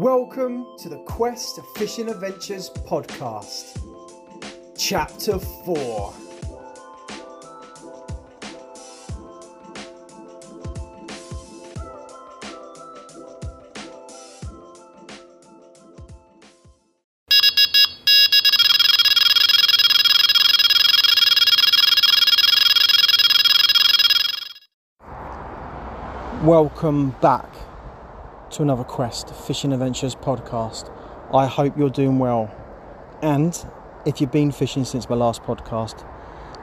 Welcome to the Quest of Fishing Adventures podcast, Chapter 4. Welcome back to another Quest Fishing Adventures podcast. I hope you're doing well. And if you've been fishing since my last podcast,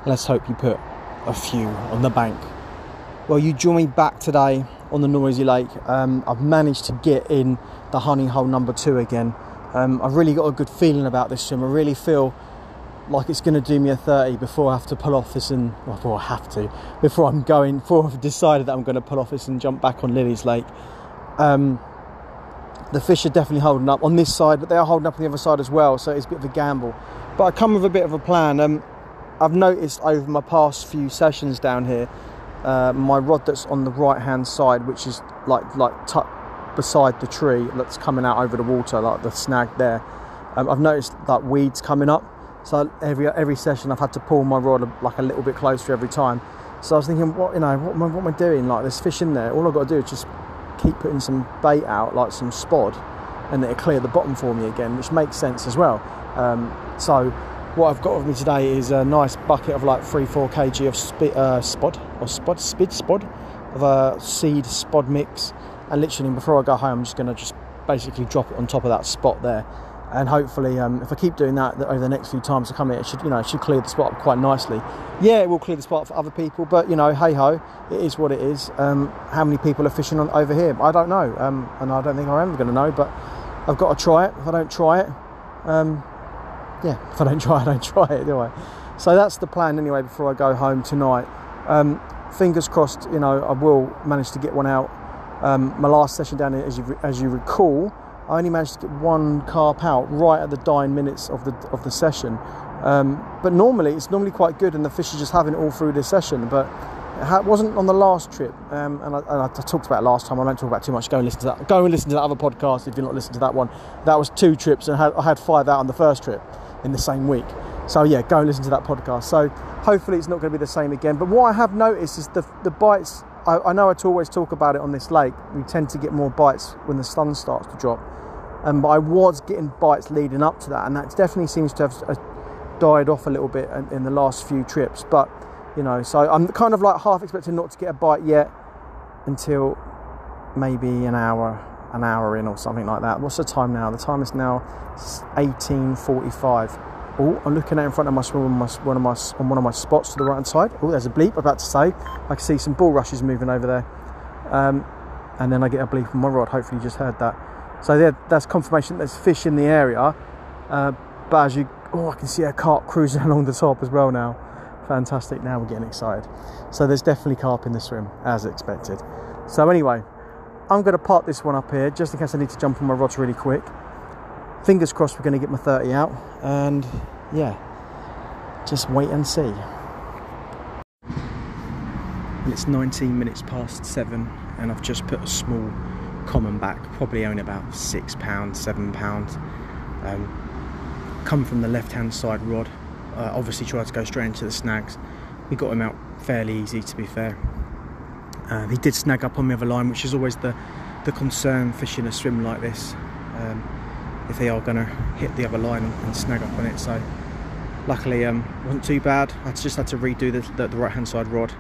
let's hope you put a few on the bank. Well, you join me back today on the Noisy Lake. Um, I've managed to get in the honey hole number two again. Um, I've really got a good feeling about this swim. I really feel like it's going to do me a 30 before I have to pull off this and well, before I have to, before I'm going, before I've decided that I'm going to pull off this and jump back on Lily's Lake. Um, the fish are definitely holding up on this side, but they are holding up on the other side as well. So it's a bit of a gamble. But I come with a bit of a plan. Um, I've noticed over my past few sessions down here, uh, my rod that's on the right hand side, which is like like tucked beside the tree that's coming out over the water, like the snag there. Um, I've noticed that weeds coming up. So every every session, I've had to pull my rod like a little bit closer every time. So I was thinking, what you know, what am I, what am I doing? Like there's fish in there. All I've got to do is just keep putting some bait out, like some spod, and it'll clear the bottom for me again, which makes sense as well. Um, so what I've got with me today is a nice bucket of like three, four kg of uh, spod or spod, spid spod of a seed spod mix, and literally before I go home, I'm just going to just basically drop it on top of that spot there. And hopefully, um, if I keep doing that over the next few times I come here, it should, you know, it should clear the spot up quite nicely. Yeah, it will clear the spot for other people, but you know, hey ho, it is what it is. Um, how many people are fishing on over here? I don't know, um, and I don't think I'm ever going to know. But I've got to try it. If I don't try it, um, yeah, if I don't try, I don't try it, do I? So that's the plan anyway. Before I go home tonight, um, fingers crossed. You know, I will manage to get one out. Um, my last session down here, as you as you recall, I only managed to get one carp out right at the dying minutes of the of the session. Um, but normally, it's normally quite good, and the fish are just having it all through the session. But it wasn't on the last trip, um, and, I, and, I, talked about it last time. I won't talk about too much. Go and listen to that. Go and listen to that other podcast if you're not listening to that one. That was two trips, and I had, I had five out on the first trip in the same week. So yeah, go and listen to that podcast. So hopefully it's not going to be the same again. But what I have noticed is the the bites. I, I know I always talk about it on this lake. We tend to get more bites when the sun starts to drop. Um, but I was getting bites leading up to that, and that definitely seems to have uh, died off a little bit in, in the last few trips. But you know, so I'm kind of like half expecting not to get a bite yet until maybe an hour, an hour in or something like that. What's the time now? The time is now 18:45. Oh, I'm looking out in front of my swim my, one of my on one of my spots to the right hand side. Oh, there's a bleep. About to say. I can see some bulrushes moving over there, um, and then I get a bleep on my rod. Hopefully, you just heard that. So yeah, that's confirmation there's fish in the area. Uh, but as you, oh, I can see a carp cruising along the top as well now. Fantastic. Now we're getting excited. So there's definitely carp in the swim, as expected. So anyway, I'm going to park this one up here just in case I need to jump on my rods really quick. Fingers crossed we're going to get my 30 out. And yeah, just wait and see. And it's 19 minutes past seven, and I've just put a small common back, probably only about six pounds, seven pounds. Um, come from the left hand side rod. Uh, obviously, tried to go straight into the snags. We got him out fairly easy, to be fair. Um, he did snag up on the other line, which is always the the concern fishing a swim like this. Um, if they are going to hit the other line and, snag up on it, so luckily um, wasn't too bad. I just had to redo the, the, the right hand side rod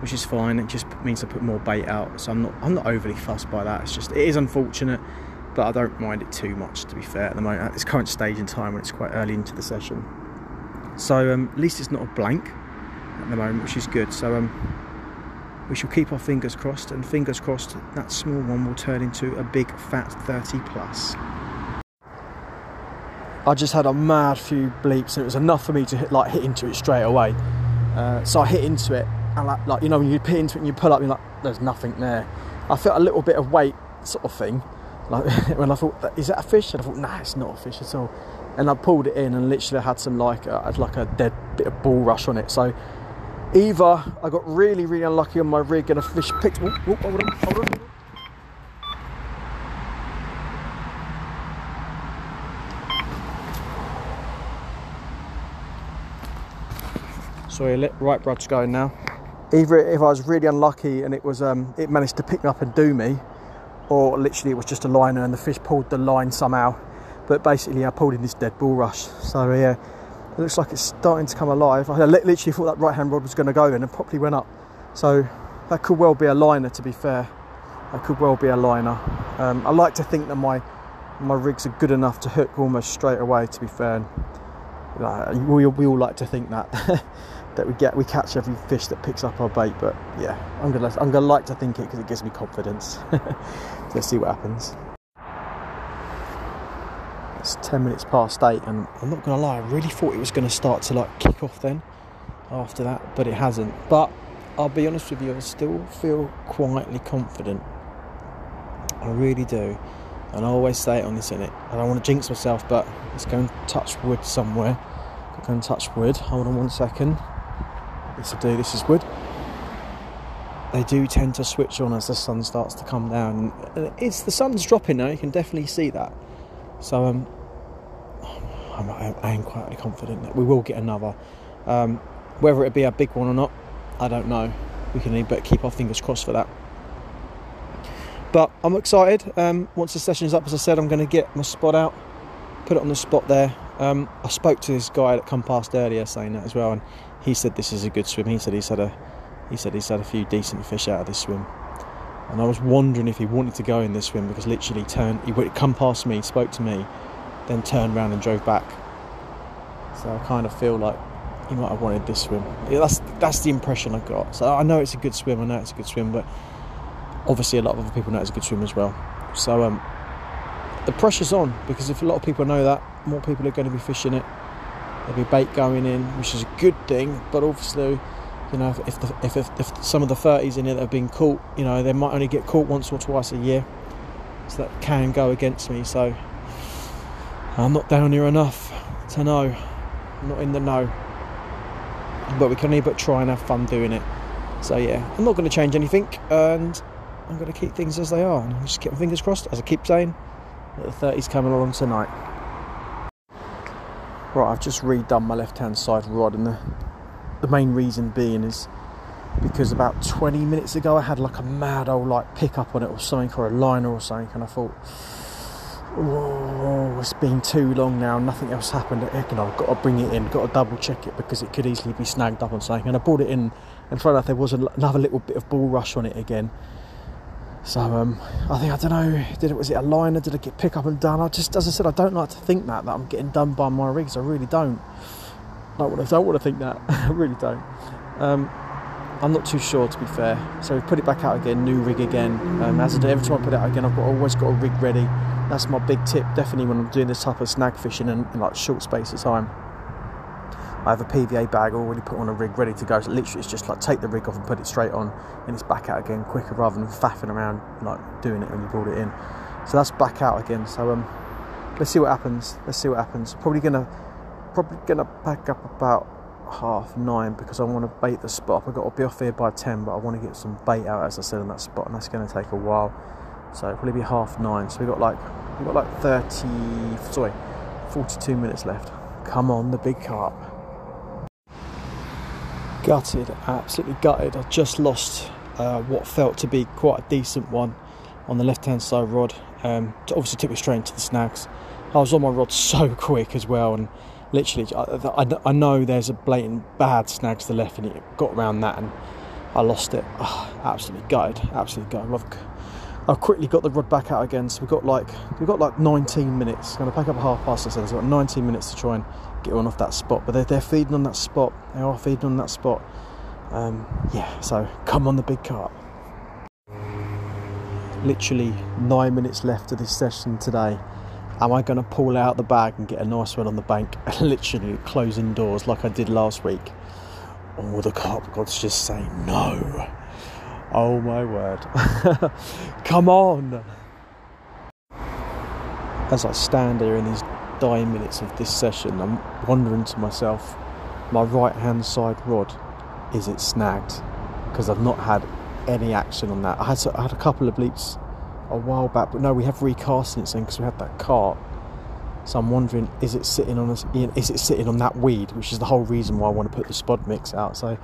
which is fine. It just means I put more bait out, so I'm not I'm not overly fussed by that. It's just it is unfortunate, but I don't mind it too much to be fair at the moment at this current stage in time when it's quite early into the session. So um, at least it's not a blank at the moment, which is good. So um, we shall keep our fingers crossed, and fingers crossed that small one will turn into a big fat 30 plus. I just had a mad few bleeps, and it was enough for me to hit, like hit into it straight away. Uh, so I hit into it, and like, like you know when you put into it and you pull up, you're like, there's nothing there. I felt a little bit of weight, sort of thing. Like when I thought, is that a fish? And I thought, nah, it's not a fish at all. And I pulled it in and literally had some like a, like a dead bit of bulrush on it. So either I got really really unlucky on my rig and a fish picked. hold on, hold on. Sorry, right rod's going now. Either if I was really unlucky and it was um, it managed to pick me up and do me, or literally it was just a liner and the fish pulled the line somehow. But basically, I pulled in this dead bulrush. So yeah, it looks like it's starting to come alive. I literally thought that right hand rod was going to go in and properly went up. So that could well be a liner, to be fair. That could well be a liner. Um, I like to think that my my rigs are good enough to hook almost straight away. To be fair, we, we all like to think that that we get we catch every fish that picks up our bait. But yeah, I'm gonna I'm gonna like to think it because it gives me confidence. Let's see what happens. It's 10 minutes past 8 and I'm not to lie, I really thought it was to start to like kick off then after that, but it hasn't. But I'll be honest with you, I still feel quietly confident. I really do. And I always say it on this, innit? I don't want to jinx myself, but let's go and touch wood somewhere. Go and touch wood. Hold on one second. This will do, this is wood. They do tend to switch on as the sun starts to come down. It's the sun's dropping now, you can definitely see that. So um, I'm, I am quietly confident that we will get another. Um, whether it be a big one or not, I don't know. We can but keep our fingers crossed for that. But I'm excited. Um, once the session is up, as I said, I'm going to get my spod out, put it on the spot there. Um, I spoke to this guy that come past earlier saying that as well, and he said this is a good swim. He said he's had a he said he's had a few decent fish out of this swim. And I was wondering if he wanted to go in this swim because literally turned, he would come past me, spoke to me, then turned around and drove back. So I kind of feel like he might have wanted this swim. That's that's the impression I got. So I know it's a good swim. I know it's a good swim, but obviously a lot of other people know it's a good swim as well. So um, the pressure's on because if a lot of people know that, more people are going to be fishing it. There'll be bait going in, which is a good thing. But obviously, you know, if, the, if, if, if some of the 30s in here that have been caught, you know, they might only get caught once or twice a year. So that can go against me. So I'm not down here enough to know. I'm not in the know. But we can only but try and have fun doing it. So yeah, I'm not going to change anything, and I'm going to keep things as they are. And just keep my fingers crossed, as I keep saying, that the 30's coming along tonight. Right, I've just redone my left-hand side rod, and the the main reason being is because about 20 minutes ago I had like a mad old like pickup on it or something or a liner or something and I thought oh it's been too long now. Nothing else happened. You know I've got to bring it in got to double check it because it could easily be snagged up on something. And I brought it in and found out there was another little bit of bulrush on it again so um, I think I don't know did it was it a liner did I get pick up and done I just as I said I don't like to think that that I'm getting done by my rigs I really don't don't want to, don't want to think that. I really don't. Um, I'm not too sure, to be fair. So we put it back out again, new rig again. Um, as I do every time I put it out again, I've got, always got a rig ready. That's my big tip, definitely when I'm doing this type of snag fishing in, in like short space of time. I have a PVA bag already put on a rig ready to go. So literally, it's just like take the rig off and put it straight on, and it's back out again quicker rather than faffing around like doing it when you brought it in. So that's back out again. So um, let's see what happens. Let's see what happens. Probably gonna probably gonna pack up about half nine because I want to bait the spot. I've got to be off here by ten, but I want to get some bait out as I said on that spot, and that's going to take a while. So it'll probably be half nine. So we got like we got like thirty, sorry, forty-two minutes left. Come on, the big carp. Gutted, absolutely gutted. I just lost uh, what felt to be quite a decent one on the left-hand side rod. Um, obviously took me straight into the snags. I was on my rod so quick as well, and literally, I, I, I, know there's a blatant bad snag to the left, and it got around that, and I lost it. Oh, absolutely gutted, absolutely gutted. I've, I've quickly got the rod back out again, so we've got like we've got like 19 minutes. I'm gonna pack up half past, so I've got 19 minutes to try and get one off that spot. But they're, they're feeding on that spot. They are feeding on that spot. Um, yeah, so come on the big carp. Literally nine minutes left of this session today Am I going to pull out the bag and get a nice one on the bank literally closing doors like I did last week? Or the carp gods just say no? Oh my word. Come on! As I stand here in these dying minutes of this session, I'm wondering to myself, my right hand side rod, is it snagged? Because I've not had any action on that. I had, I had a couple of bleeps a while back, but no, we have recasting it because we had that cart. So I'm wondering, is it sitting on a, is it sitting on that weed, which is the whole reason why I want to put the spod mix out. So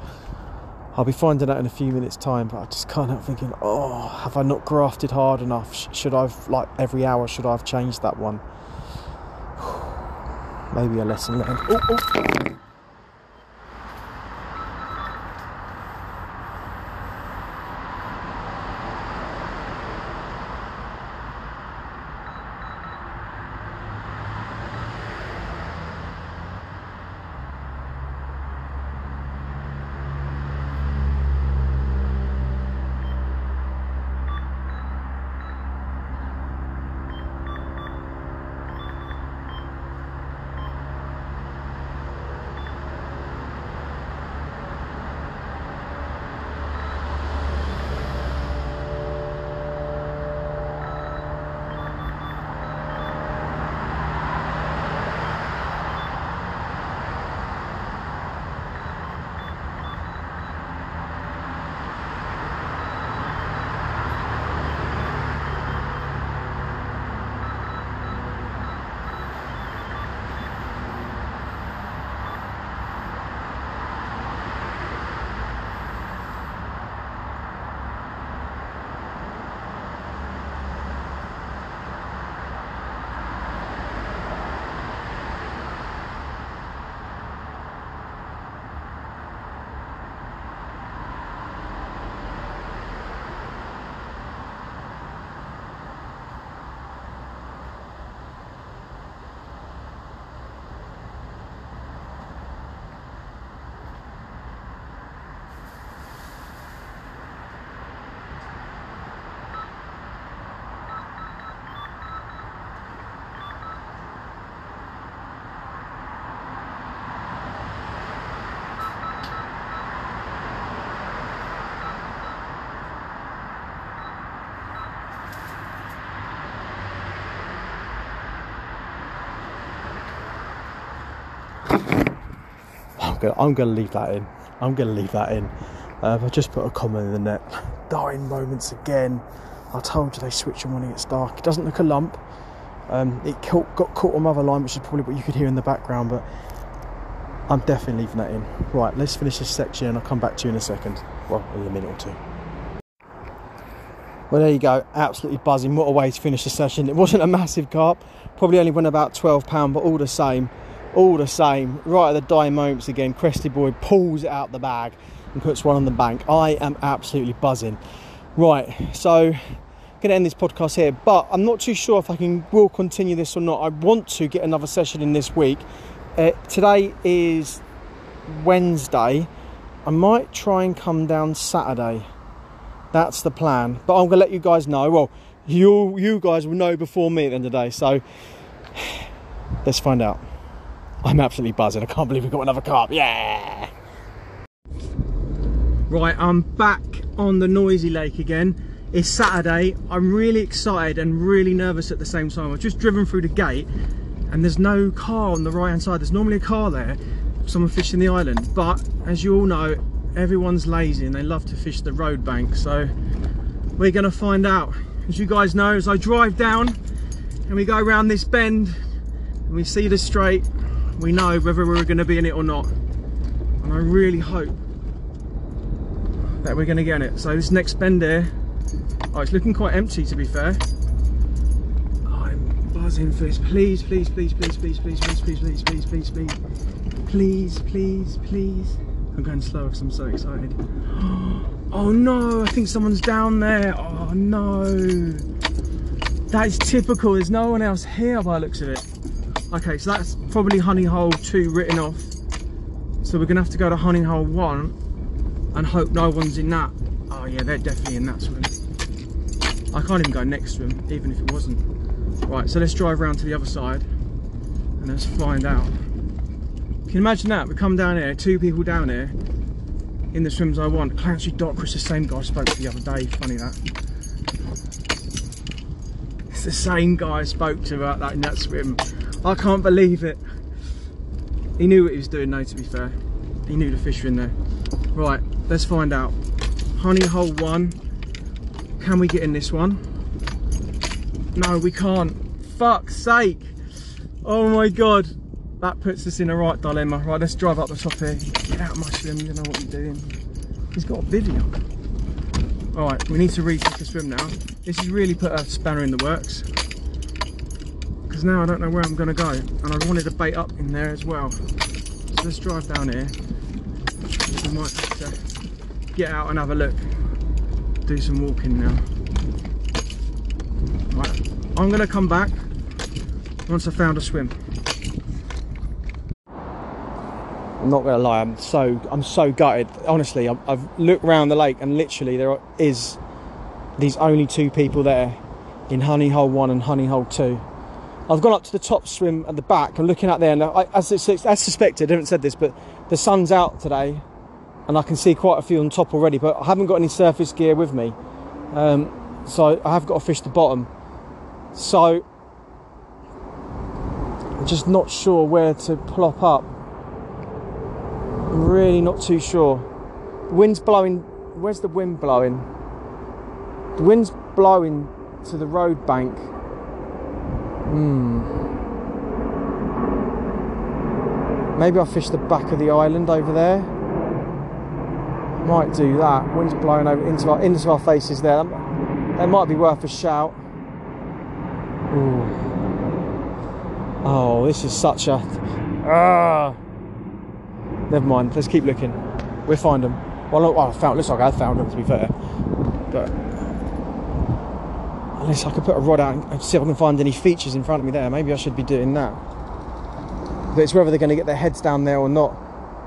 I'll be finding out in a few minutes' time. But I just can't help thinking, oh, have I not grafted hard enough? Should I've like every hour? Should I have changed that one? Maybe a lesson learned. Oh, oh. I'm gonna leave that in. I'm gonna leave that in. Uh, I just put a comment in the net. Dying moments again. I told you they switch them when it gets dark. It doesn't look a lump. Um, it caught, got caught on my other line, which is probably what you could hear in the background, but I'm definitely leaving that in. Right, let's finish this section and I'll come back to you in a second. Well, in a minute or two. Well, there you go. Absolutely buzzing. What a way to finish the session. It wasn't a massive carp. Probably only went about 12 pound, but all the same, all the same, right at the dying moments again, Crested Boy pulls it out the bag and puts one on the bank. I am absolutely buzzing. Right, so I'm gonna end this podcast here, but I'm not too sure if I can will continue this or not. I want to get another session in this week. Uh, today is Wednesday. I might try and come down Saturday. That's the plan. But I'm gonna let you guys know. Well, you you guys will know before me at the end of the day. So let's find out. I'm absolutely buzzing. I can't believe we got another carp. Yeah! Right, I'm back on the noisy lake again. It's Saturday. I'm really excited and really nervous at the same time. I've just driven through the gate and there's no car on the right hand side. There's normally a car there, someone fishing the island. But as you all know, everyone's lazy and they love to fish the road bank. So we're gonna find out. As you guys know, as I drive down and we go around this bend and we see the straight, we know whether we're going to be in it or not. And I really hope that we're going to get in it. So this next bend here, oh, it's looking quite empty to be fair. I'm buzzing for this. Please, please, please, please, please, please, please, please, please, please, please, please, please, please, please. I'm going slow because I'm so excited. Oh no, I think someone's down there. Oh no. That is typical. There's no one else here by the looks of it. Okay, so that's probably honey hole two written off. So we're gonna have to go to honey hole one and hope no one's in that. Oh yeah, they're definitely in that swim. I can't even go next to them, even if it wasn't. Right, so let's drive around to the other side and let's find out. Can you imagine that? We come down here, two people down here in the swims I want. Clancy Dockress, the same guy I spoke to the other day, funny that. It's the same guy I spoke to about that in that swim. I can't believe it. He knew what he was doing though, to be fair. He knew the fish were in there. Right, let's find out. Honey hole one. Can we get in this one? No, we can't. Fuck's sake. Oh my god, that puts us in a right dilemma. Right, let's drive up the top here. Get out of my swim, you know what you're doing. He's got a video. Alright, we need to retake the swim now. This has really put a spanner in the works. Now I don't know where I'm going to go. And I wanted to bait up in there as well. So let's drive down here. We might to get out and have a look. Do some walking now. Right, I'm going to come back once I found a swim. I'm not gonna lie, I'm so I'm so gutted. Honestly, I've, I've looked around the lake and literally there is these only two people there in honey hole one and honey hole two. I've gone up to the top swim at the back. I'm looking out there, and I, as, as suspected, I haven't said this, but the sun's out today, and I can see quite a few on top already. But I haven't got any surface gear with me, um, so I have got to fish the bottom. So I'm just not sure where to plop up. I'm really not too sure. The wind's blowing. Where's the wind blowing? The wind's blowing to the road bank. Hmm. Maybe I'll fish the back of the island over there. Might do that. Wind's blowing over into our into our faces there. That might be worth a shout. Ooh. Oh, this is such a. Ah. Never mind. Let's keep looking. We'll find them. Well, I found. Looks like I found them. To be fair, but unless I could put a rod out and see if I can find any features in front of me there, maybe I should be doing that. But it's whether they're going to get their heads down there or not.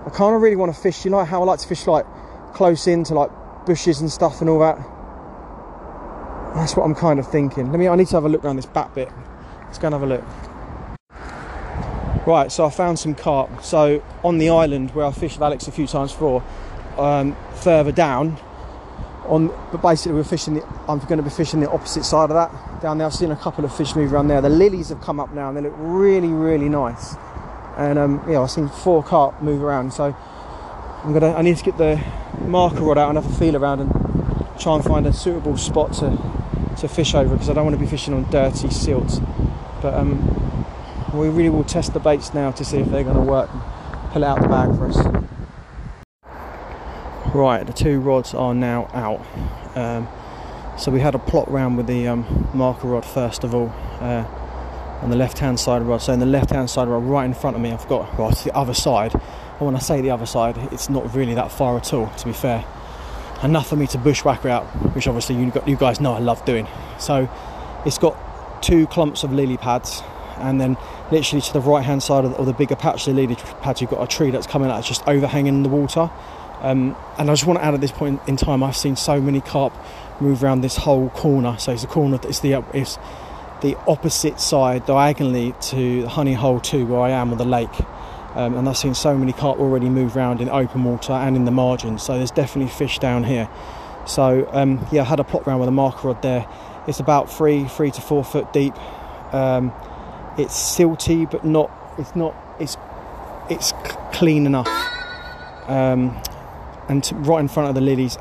I kind of really want to fish. You know how I like to fish like close into like bushes and stuff and all that. That's what I'm kind of thinking. Let me. I need to have a look around this back bit. Let's go and have a look. Right, so I found some carp. So on the island where I fished with Alex a few times before, um, further down, on but basically we're fishing. The, I'm going to be fishing the opposite side of that down there. I've seen a couple of fish move around there. The lilies have come up now and they look really, really nice. And um, yeah, I've seen four carp move around. So I'm gonna. I need to get the marker rod out and have a feel around and try and find a suitable spot to to fish over because I don't want to be fishing on dirty silt. But um, we really will test the baits now to see if they're going to work and pull out the bag for us. Right, the two rods are now out. Um, so we had a plot round with the um, marker rod first of all uh, on the left hand side of rod. So in the left hand side of rod, right in front of me, I've got well, it's the other side. And when I say the other side, it's not really that far at all, to be fair. Enough for me to bushwhacker out, which obviously you, got, you guys know I love doing. So it's got two clumps of lily pads and then literally to the right hand side of the, of the bigger patch, the lily patch, you've got a tree that's coming out, just overhanging the water. Um, and I just want to add at this point in time, I've seen so many carp move around this whole corner. So it's the corner, it's the it's the opposite side diagonally to the honey hole two where I am on the lake. Um, and I've seen so many carp already move around in open water and in the margins. So there's definitely fish down here. So um, yeah, I had a plot round with a marker rod there. It's about three, three to four foot deep. Um, it's silty, but not. It's not. It's it's clean enough. Um, and right in front of the lilies,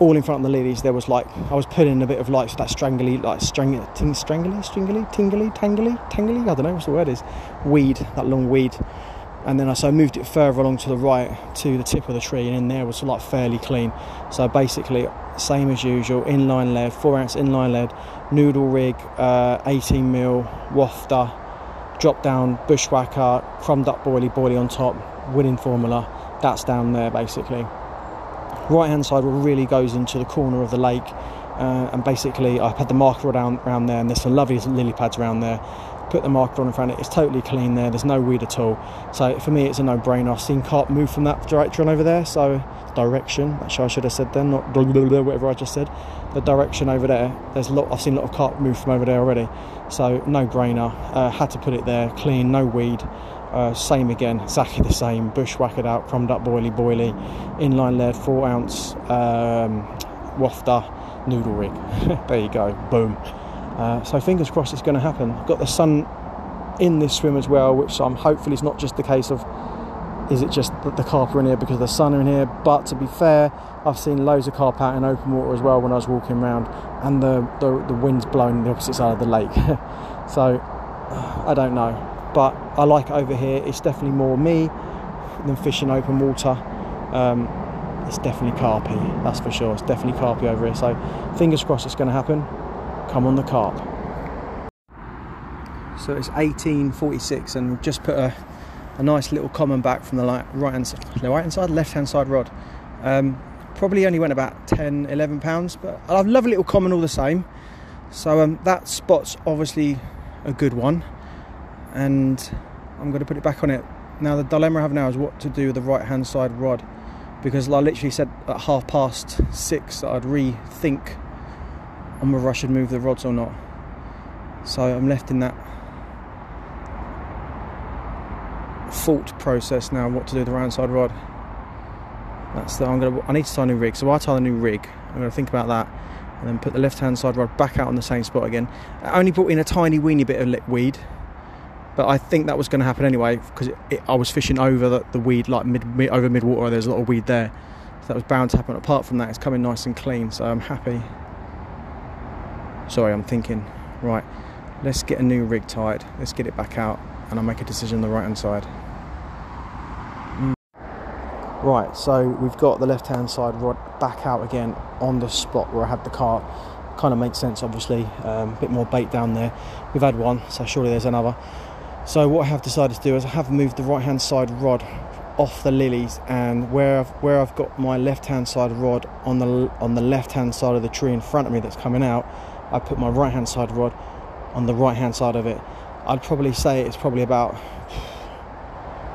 all in front of the lilies, there was like I was putting a bit of light like that strangly, like strang, ting, strangly, stringly, tingly, tangly, tangly. I don't know what the word is. Weed, that long weed. And then I so I moved it further along to the right to the tip of the tree, and in there was like fairly clean. So basically, same as usual, inline lead, four ounce inline lead, noodle rig, uh, 18 mil wafter, drop down bushwhacker, crumbed up boilie, boilie on top, winning formula. That's down there basically. Right hand side really goes into the corner of the lake, uh, and basically I've had the marker around, around there, and there's some lovely lily pads around there put the marker on in front of it. It's totally clean there. There's no weed at all. So for me, it's a no-brainer. I've seen carp move from that direction over there. So direction, actually I should have said then, not blah, blah, blah, whatever I just said. The direction over there. There's a lot. I've seen a lot of carp move from over there already. So no-brainer. Uh, had to put it there. Clean, no weed. Uh, same again, exactly the same. Bushwhacked out, crumbed up boilie boilie, inline lead, four ounce um, wafter, noodle rig. there you go, boom. Uh, so fingers crossed it's going to happen. Got the sun in this swim as well, which I'm hopefully is not just the case of is it just that the carp are in here because the sun are in here. But to be fair, I've seen loads of carp out in open water as well when I was walking around, and the the, the wind's blowing the opposite side of the lake. so I don't know. But I like it over here. It's definitely more me than fishing open water. Um, it's definitely carpy, that's for sure. It's definitely carpy over here. So fingers crossed it's going to happen. Come on the carp. So it's 1846 and we've just put a, a nice little common back from the right hand side, right hand side, left hand side rod. Um, probably only went about 10, 11 pounds, but I love a little common all the same. So um, that spot's obviously a good one, and I'm going to put it back on it. Now the dilemma I have now is what to do with the right hand side rod, because I literally said at half past six that I'd rethink on whether I should move the rods or not. So I'm left in that thought process now what to do with the right hand side rod. That's the I'm gonna I need to tie a new rig. So I tie a new rig. I'm gonna think about that and then put the left hand side rod back out on the same spot again. I only brought in a tiny weeny bit of weed, but I think that was going to happen anyway because I was fishing over the, the weed like mid, mid, over mid water. There's a lot of weed there, so that was bound to happen. Apart from that, it's coming nice and clean, so I'm happy. Sorry, I'm thinking. Right, let's get a new rig tied. Let's get it back out, and I'll make a decision on the right hand side. Right, so we've got the left hand side rod back out again on the spot where I had the car. Kind of makes sense, obviously. A um, bit more bait down there. We've had one, so surely there's another. So what I have decided to do is I have moved the right hand side rod off the lilies, and where I've, where I've got my left hand side rod on the on the left hand side of the tree in front of me that's coming out, I put my right hand side rod on the right hand side of it. I'd probably say it's probably about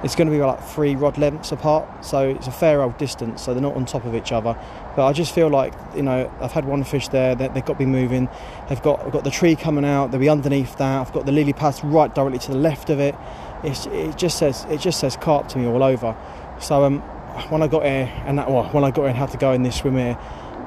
it's going to be like three rod lengths apart, so it's a fair old distance. So they're not on top of each other. But I just feel like you know I've had one fish there. They, have got to be moving. They've got I've got the tree coming out. They'll be underneath that. I've got the lily pads right directly to the left of it. It's, it just says it just says carp to me all over. So um, when I got here and that, well, when I got here and had to go in this swim here,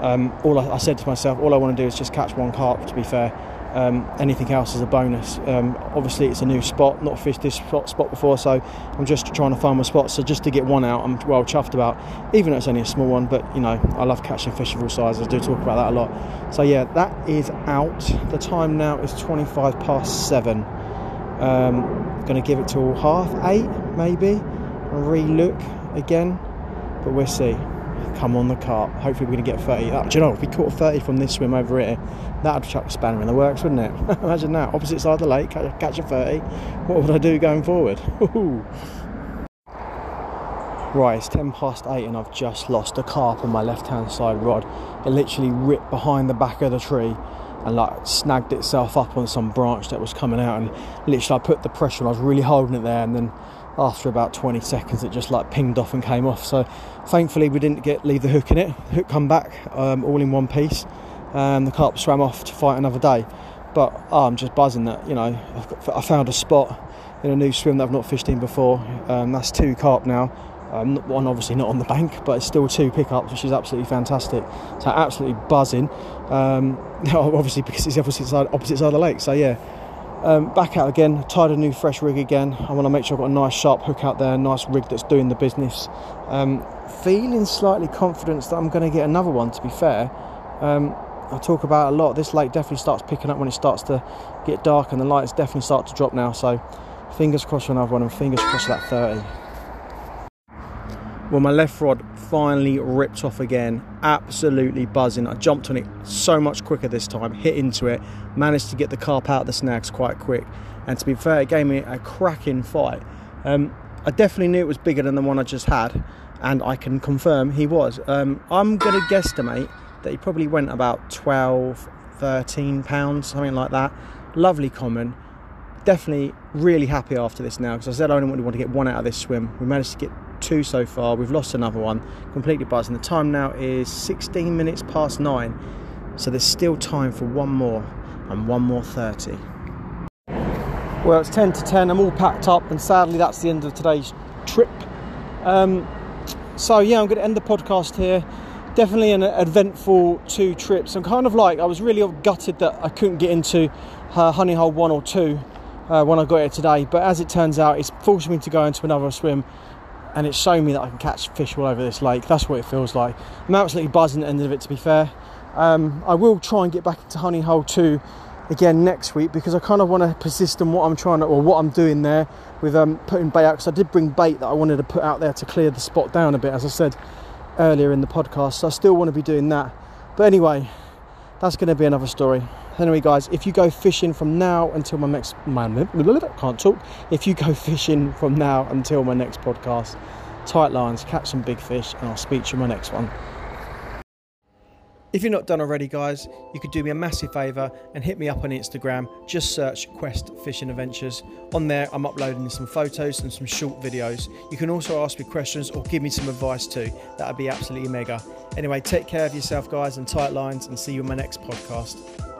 um, all I, I said to myself, all I want to do is just catch one carp. To be fair. Um, anything else is a bonus. Um, obviously, it's a new spot, not fished this spot, spot before, so I'm just trying to find my spot. So just to get one out, I'm well chuffed about, even though it's only a small one. But you know, I love catching fish of all sizes. I do talk about that a lot. So yeah, that is out. The time now is 25 past seven. Um, going to give it till half eight, maybe. And re-look again, but we'll see come on the carp. Hopefully, we're going to get 30. Uh, do you know, if we caught 30 from this swim over here, that would chuck a spanner in the works, wouldn't it? Imagine that. Opposite side of the lake, catch a 30. What would I do going forward? right, it's 10 past 8 and I've just lost a carp on my left hand side rod. It literally ripped behind the back of the tree and like snagged itself up on some branch that was coming out and literally I put the pressure on, I was really holding it there and then after about 20 seconds it just like pinged off and came off. So thankfully we didn't get leave the hook in it. The hook come back um, all in one piece and the carp swam off to fight another day. But oh, I'm just buzzing that you know got, i found a spot in a new swim that I've not fished in before. Um, that's two carp now. Um, one obviously not on the bank but it's still two pickups which is absolutely fantastic. So absolutely buzzing. Um, obviously because it's the opposite side, opposite side of the lake. So yeah um, back out again, tied a new fresh rig again. I want to make sure I've got a nice sharp hook out there, a nice rig that's doing the business. Um, feeling slightly confident that I'm going to get another one, to be fair. Um, I talk about a lot. This lake definitely starts picking up when it starts to get dark and the lights definitely start to drop now. So fingers crossed for another one and fingers crossed that 30. Well, my left rod finally ripped off again. Absolutely buzzing. I jumped on it so much quicker this time, hit into it, managed to get the carp out of the snags quite quick. And to be fair, it gave me a cracking fight. Um, I definitely knew it was bigger than the one I just had, and I can confirm he was. Um, I'm going to guesstimate that he probably went about 12, 13 pounds, something like that. Lovely common. Definitely really happy after this now because I said I only want to get one out of this swim. We managed to get two so far. We've lost another one, completely buzzing. The time now is 16 minutes past nine, so there's still time for one more and one more 30. Well, it's 10 to 10. I'm all packed up, and sadly, that's the end of today's trip. Um, so, yeah, I'm going to end the podcast here. Definitely an eventful two trips. I'm kind of like, I was really gutted that I couldn't get into uh, Honey Hole 1 or 2 uh, when I got here today, but as it turns out, it's forced me to go into another swim and it's shown me that I can catch fish all over this lake. That's what it feels like. I'm absolutely buzzing at the end of it, to be fair. Um, I will try and get back into Honey Hole 2 again next week because I kind of want to persist in what I'm trying to or what I'm doing there with um, putting bait out because I did bring bait that I wanted to put out there to clear the spot down a bit as I said earlier in the podcast so I still want to be doing that but anyway that's going to be another story anyway guys if you go fishing from now until my next man can't talk if you go fishing from now until my next podcast tight lines catch some big fish and I'll speak to you in my next one if you're not done already, guys, you could do me a massive favour and hit me up on Instagram. Just search Quest Fishing Adventures. On there, I'm uploading some photos and some short videos. You can also ask me questions or give me some advice too. That would be absolutely mega. Anyway, take care of yourself, guys, and tight lines, and see you in my next podcast.